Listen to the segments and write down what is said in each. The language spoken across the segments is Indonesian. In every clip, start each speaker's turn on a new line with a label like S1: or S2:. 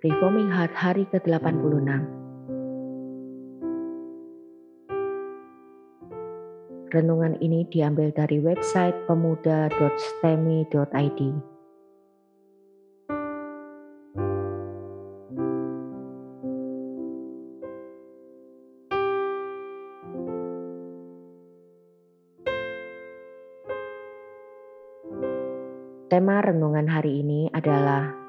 S1: Reforming Heart hari ke-86. Renungan ini diambil dari website pemuda.stemi.id. Tema renungan hari ini adalah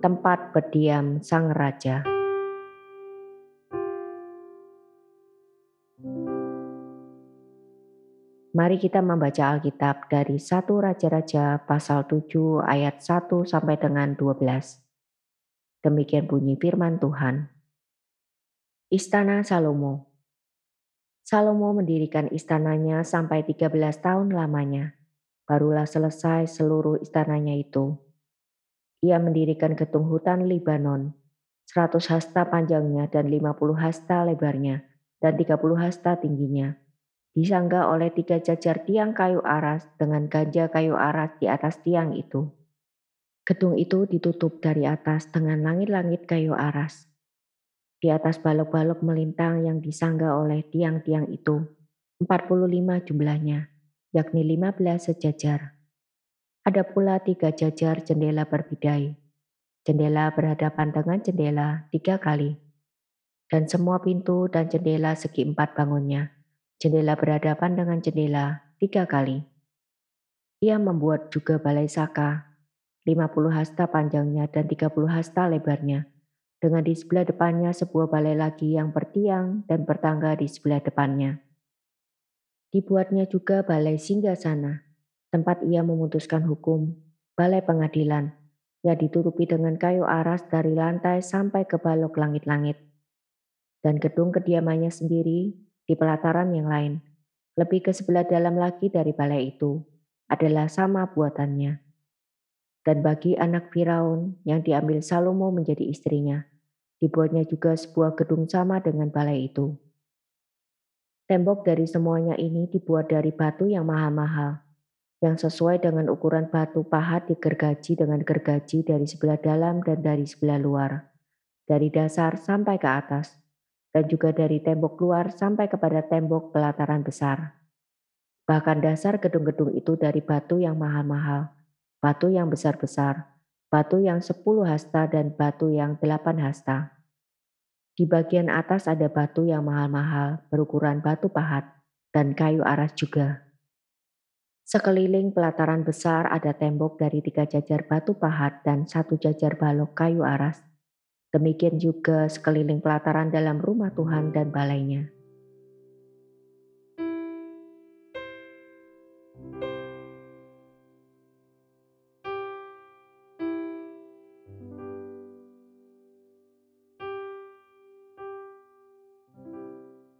S1: tempat berdiam Sang Raja. Mari kita membaca Alkitab dari 1 Raja-Raja pasal 7 ayat 1 sampai dengan 12. Demikian bunyi firman Tuhan. Istana Salomo Salomo mendirikan istananya sampai 13 tahun lamanya barulah selesai seluruh istananya itu. Ia mendirikan gedung hutan Libanon, 100 hasta panjangnya dan 50 hasta lebarnya, dan 30 hasta tingginya. Disangga oleh tiga jajar tiang kayu aras dengan ganja kayu aras di atas tiang itu. Gedung itu ditutup dari atas dengan langit-langit kayu aras. Di atas balok-balok melintang yang disangga oleh tiang-tiang itu, 45 jumlahnya yakni 15 sejajar. Ada pula tiga jajar jendela berbidai. Jendela berhadapan dengan jendela tiga kali. Dan semua pintu dan jendela segi empat bangunnya. Jendela berhadapan dengan jendela tiga kali. Ia membuat juga balai saka, 50 hasta panjangnya dan 30 hasta lebarnya. Dengan di sebelah depannya sebuah balai lagi yang bertiang dan bertangga di sebelah depannya. Dibuatnya juga balai singgah sana, tempat ia memutuskan hukum, balai pengadilan, yang ditutupi dengan kayu aras dari lantai sampai ke balok langit-langit. Dan gedung kediamannya sendiri di pelataran yang lain, lebih ke sebelah dalam lagi dari balai itu, adalah sama buatannya. Dan bagi anak Firaun yang diambil Salomo menjadi istrinya, dibuatnya juga sebuah gedung sama dengan balai itu. Tembok dari semuanya ini dibuat dari batu yang mahal-mahal, yang sesuai dengan ukuran batu pahat digergaji dengan gergaji dari sebelah dalam dan dari sebelah luar, dari dasar sampai ke atas, dan juga dari tembok luar sampai kepada tembok pelataran besar. Bahkan dasar gedung-gedung itu dari batu yang mahal-mahal, batu yang besar-besar, batu yang sepuluh hasta dan batu yang delapan hasta. Di bagian atas ada batu yang mahal-mahal berukuran batu pahat dan kayu aras juga. Sekeliling pelataran besar ada tembok dari tiga jajar batu pahat dan satu jajar balok kayu aras. Demikian juga sekeliling pelataran dalam rumah Tuhan dan balainya.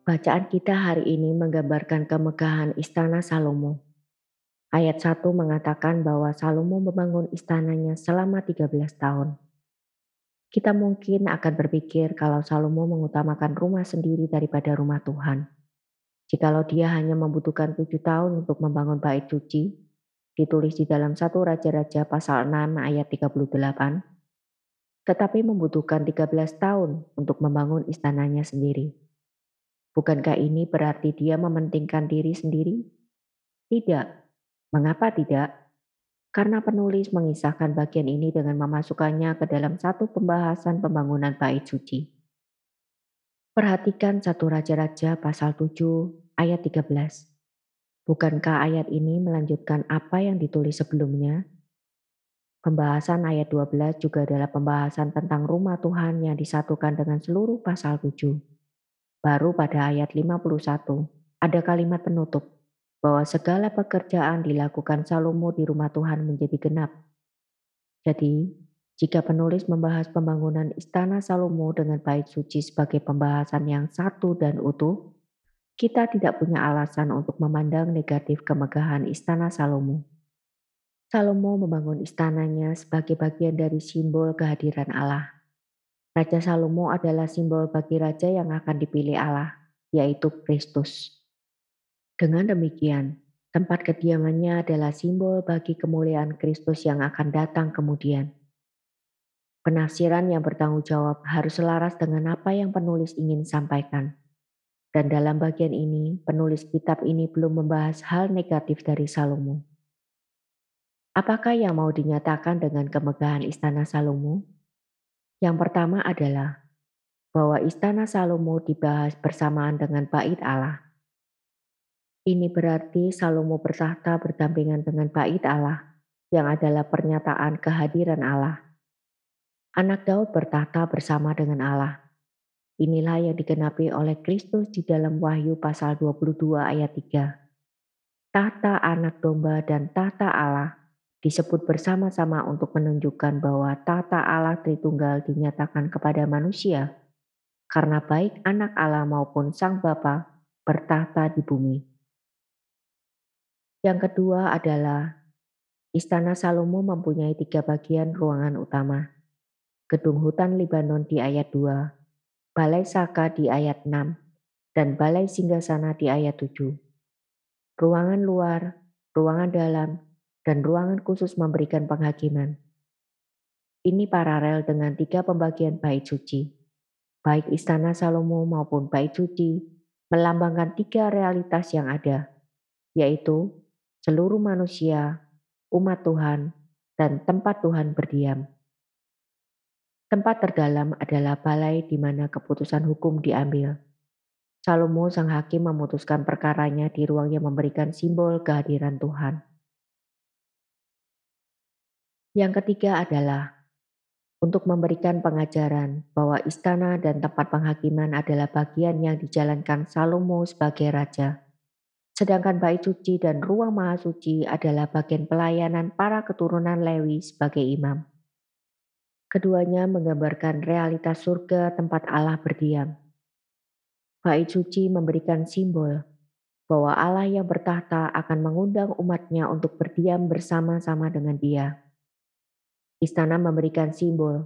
S1: Bacaan kita hari ini menggambarkan kemegahan istana Salomo. Ayat 1 mengatakan bahwa Salomo membangun istananya selama 13 tahun. Kita mungkin akan berpikir kalau Salomo mengutamakan rumah sendiri daripada rumah Tuhan. Jikalau dia hanya membutuhkan tujuh tahun untuk membangun bait suci, ditulis di dalam satu Raja-Raja pasal 6 ayat 38, tetapi membutuhkan 13 tahun untuk membangun istananya sendiri. Bukankah ini berarti dia mementingkan diri sendiri? Tidak. Mengapa tidak? Karena penulis mengisahkan bagian ini dengan memasukkannya ke dalam satu pembahasan pembangunan bait suci. Perhatikan satu Raja-Raja pasal 7 ayat 13. Bukankah ayat ini melanjutkan apa yang ditulis sebelumnya? Pembahasan ayat 12 juga adalah pembahasan tentang rumah Tuhan yang disatukan dengan seluruh pasal 7. Baru pada ayat 51 ada kalimat penutup bahwa segala pekerjaan dilakukan Salomo di rumah Tuhan menjadi genap. Jadi, jika penulis membahas pembangunan istana Salomo dengan bait suci sebagai pembahasan yang satu dan utuh, kita tidak punya alasan untuk memandang negatif kemegahan istana Salomo. Salomo membangun istananya sebagai bagian dari simbol kehadiran Allah. Raja Salomo adalah simbol bagi raja yang akan dipilih Allah, yaitu Kristus. Dengan demikian, tempat kediamannya adalah simbol bagi kemuliaan Kristus yang akan datang kemudian. Penafsiran yang bertanggung jawab harus selaras dengan apa yang penulis ingin sampaikan. Dan dalam bagian ini, penulis kitab ini belum membahas hal negatif dari Salomo. Apakah yang mau dinyatakan dengan kemegahan istana Salomo? Yang pertama adalah bahwa istana Salomo dibahas bersamaan dengan bait Allah. Ini berarti Salomo bertahta berdampingan dengan bait Allah, yang adalah pernyataan kehadiran Allah. Anak Daud bertahta bersama dengan Allah Inilah yang digenapi oleh Kristus di dalam Wahyu pasal 22 ayat 3. Tahta anak domba dan tahta Allah disebut bersama-sama untuk menunjukkan bahwa tahta Allah Tritunggal dinyatakan kepada manusia karena baik anak Allah maupun sang Bapa bertahta di bumi. Yang kedua adalah Istana Salomo mempunyai tiga bagian ruangan utama. Gedung hutan Libanon di ayat 2, Balai Saka di ayat 6, dan Balai Singgasana di ayat 7. Ruangan luar, ruangan dalam, dan ruangan khusus memberikan penghakiman. Ini paralel dengan tiga pembagian bait suci. Baik istana Salomo maupun bait suci melambangkan tiga realitas yang ada, yaitu seluruh manusia, umat Tuhan, dan tempat Tuhan berdiam. Tempat terdalam adalah balai di mana keputusan hukum diambil. Salomo sang hakim memutuskan perkaranya di ruang yang memberikan simbol kehadiran Tuhan. Yang ketiga adalah untuk memberikan pengajaran bahwa istana dan tempat penghakiman adalah bagian yang dijalankan Salomo sebagai raja. Sedangkan bait suci dan ruang maha suci adalah bagian pelayanan para keturunan Lewi sebagai imam. Keduanya menggambarkan realitas surga tempat Allah berdiam. Bait suci memberikan simbol bahwa Allah yang bertahta akan mengundang umatnya untuk berdiam bersama-sama dengan dia. Istana memberikan simbol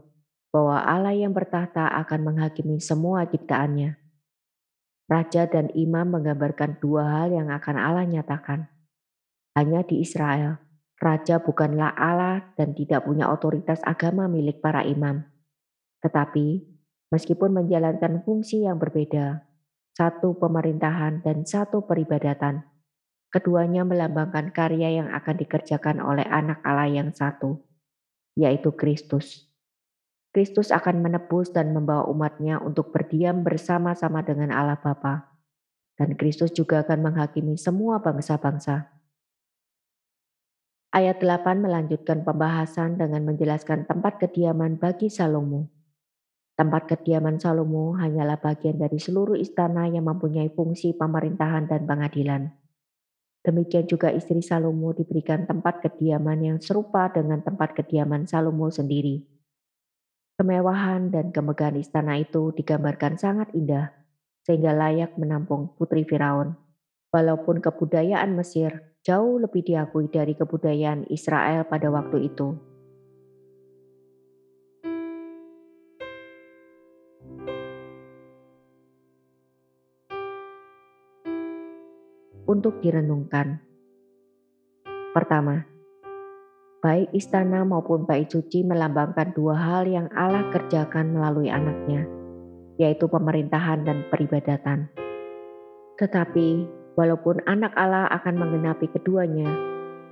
S1: bahwa Allah yang bertahta akan menghakimi semua ciptaannya. Raja dan imam menggambarkan dua hal yang akan Allah nyatakan. Hanya di Israel, Raja bukanlah Allah dan tidak punya otoritas agama milik para imam. Tetapi, meskipun menjalankan fungsi yang berbeda, satu pemerintahan dan satu peribadatan, keduanya melambangkan karya yang akan dikerjakan oleh anak Allah yang satu, yaitu Kristus. Kristus akan menebus dan membawa umatnya untuk berdiam bersama-sama dengan Allah Bapa. Dan Kristus juga akan menghakimi semua bangsa-bangsa Ayat 8 melanjutkan pembahasan dengan menjelaskan tempat kediaman bagi Salomo. Tempat kediaman Salomo hanyalah bagian dari seluruh istana yang mempunyai fungsi pemerintahan dan pengadilan. Demikian juga istri Salomo diberikan tempat kediaman yang serupa dengan tempat kediaman Salomo sendiri. Kemewahan dan kemegahan istana itu digambarkan sangat indah, sehingga layak menampung putri Firaun. Walaupun kebudayaan Mesir jauh lebih diakui dari kebudayaan Israel pada waktu itu. Untuk direnungkan. Pertama, baik istana maupun bait suci melambangkan dua hal yang Allah kerjakan melalui anaknya, yaitu pemerintahan dan peribadatan. Tetapi Walaupun anak Allah akan menggenapi keduanya,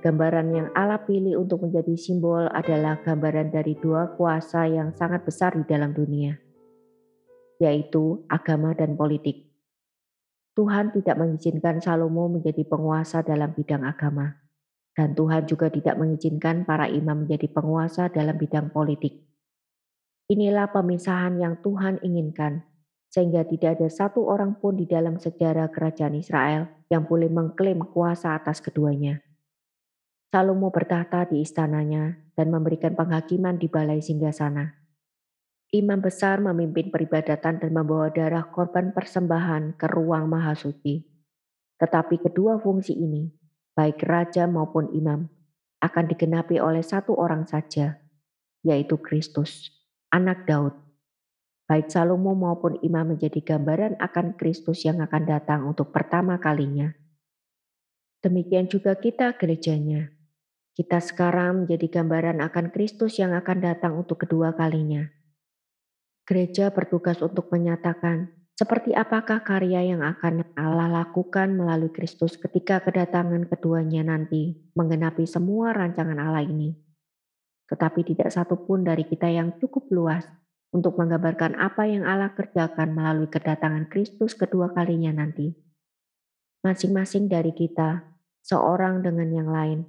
S1: gambaran yang Allah pilih untuk menjadi simbol adalah gambaran dari dua kuasa yang sangat besar di dalam dunia, yaitu agama dan politik. Tuhan tidak mengizinkan Salomo menjadi penguasa dalam bidang agama, dan Tuhan juga tidak mengizinkan para imam menjadi penguasa dalam bidang politik. Inilah pemisahan yang Tuhan inginkan sehingga tidak ada satu orang pun di dalam sejarah kerajaan Israel yang boleh mengklaim kuasa atas keduanya. Salomo bertahta di istananya dan memberikan penghakiman di balai singgasana. Imam besar memimpin peribadatan dan membawa darah korban persembahan ke ruang maha suci. Tetapi kedua fungsi ini, baik raja maupun imam, akan digenapi oleh satu orang saja, yaitu Kristus, anak Daud Baik Salomo maupun imam menjadi gambaran akan Kristus yang akan datang untuk pertama kalinya. Demikian juga kita gerejanya. Kita sekarang menjadi gambaran akan Kristus yang akan datang untuk kedua kalinya. Gereja bertugas untuk menyatakan seperti apakah karya yang akan Allah lakukan melalui Kristus ketika kedatangan keduanya nanti menggenapi semua rancangan Allah ini. Tetapi tidak satupun dari kita yang cukup luas untuk menggambarkan apa yang Allah kerjakan melalui kedatangan Kristus kedua kalinya nanti. Masing-masing dari kita, seorang dengan yang lain,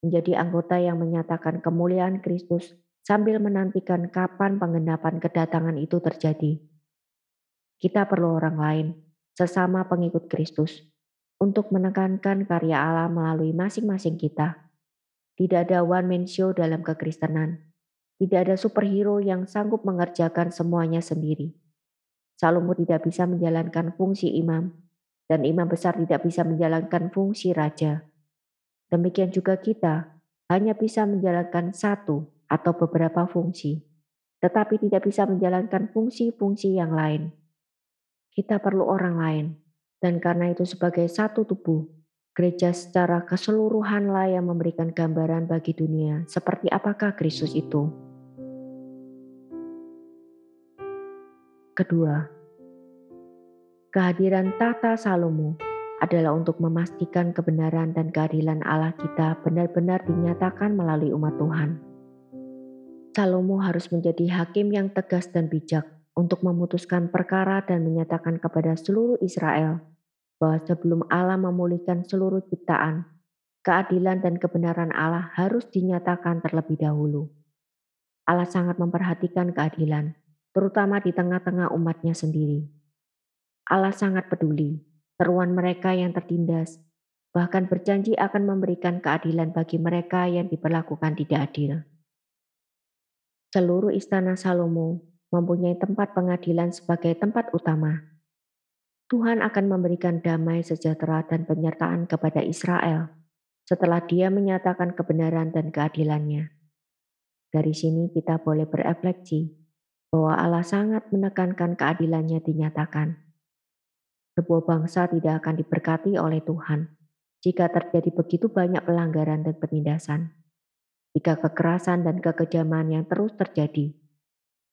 S1: menjadi anggota yang menyatakan kemuliaan Kristus sambil menantikan kapan penggenapan kedatangan itu terjadi. Kita perlu orang lain, sesama pengikut Kristus, untuk menekankan karya Allah melalui masing-masing kita. Tidak ada one man show dalam kekristenan. Tidak ada superhero yang sanggup mengerjakan semuanya sendiri. Salomo tidak bisa menjalankan fungsi imam, dan imam besar tidak bisa menjalankan fungsi raja. Demikian juga kita hanya bisa menjalankan satu atau beberapa fungsi, tetapi tidak bisa menjalankan fungsi-fungsi yang lain. Kita perlu orang lain, dan karena itu sebagai satu tubuh, gereja secara keseluruhanlah yang memberikan gambaran bagi dunia seperti apakah Kristus itu. Kedua, kehadiran tata Salomo adalah untuk memastikan kebenaran dan keadilan Allah kita benar-benar dinyatakan melalui umat Tuhan. Salomo harus menjadi hakim yang tegas dan bijak untuk memutuskan perkara dan menyatakan kepada seluruh Israel bahwa sebelum Allah memulihkan seluruh ciptaan, keadilan dan kebenaran Allah harus dinyatakan terlebih dahulu. Allah sangat memperhatikan keadilan, terutama di tengah-tengah umatnya sendiri. Allah sangat peduli seruan mereka yang tertindas, bahkan berjanji akan memberikan keadilan bagi mereka yang diperlakukan tidak adil. Seluruh istana Salomo mempunyai tempat pengadilan sebagai tempat utama. Tuhan akan memberikan damai sejahtera dan penyertaan kepada Israel setelah dia menyatakan kebenaran dan keadilannya. Dari sini kita boleh berefleksi bahwa Allah sangat menekankan keadilannya dinyatakan sebuah bangsa tidak akan diberkati oleh Tuhan jika terjadi begitu banyak pelanggaran dan penindasan. Jika kekerasan dan kekejaman yang terus terjadi,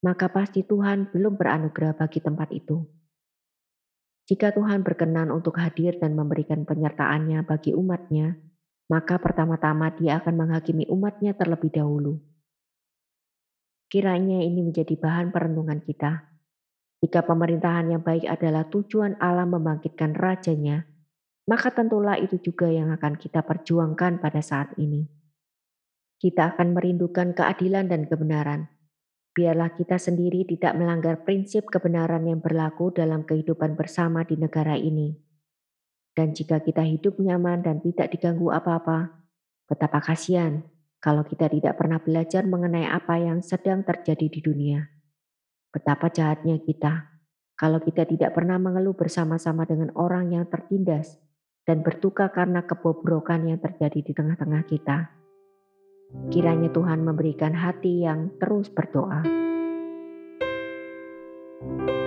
S1: maka pasti Tuhan belum beranugerah bagi tempat itu. Jika Tuhan berkenan untuk hadir dan memberikan penyertaannya bagi umatnya, maka pertama-tama dia akan menghakimi umatnya terlebih dahulu. Kiranya ini menjadi bahan perenungan kita jika pemerintahan yang baik adalah tujuan Allah membangkitkan rajanya, maka tentulah itu juga yang akan kita perjuangkan pada saat ini. Kita akan merindukan keadilan dan kebenaran. Biarlah kita sendiri tidak melanggar prinsip kebenaran yang berlaku dalam kehidupan bersama di negara ini. Dan jika kita hidup nyaman dan tidak diganggu apa-apa, betapa kasihan kalau kita tidak pernah belajar mengenai apa yang sedang terjadi di dunia. Betapa jahatnya kita kalau kita tidak pernah mengeluh bersama-sama dengan orang yang tertindas dan bertukar karena kebobrokan yang terjadi di tengah-tengah kita. Kiranya Tuhan memberikan hati yang terus berdoa. thank you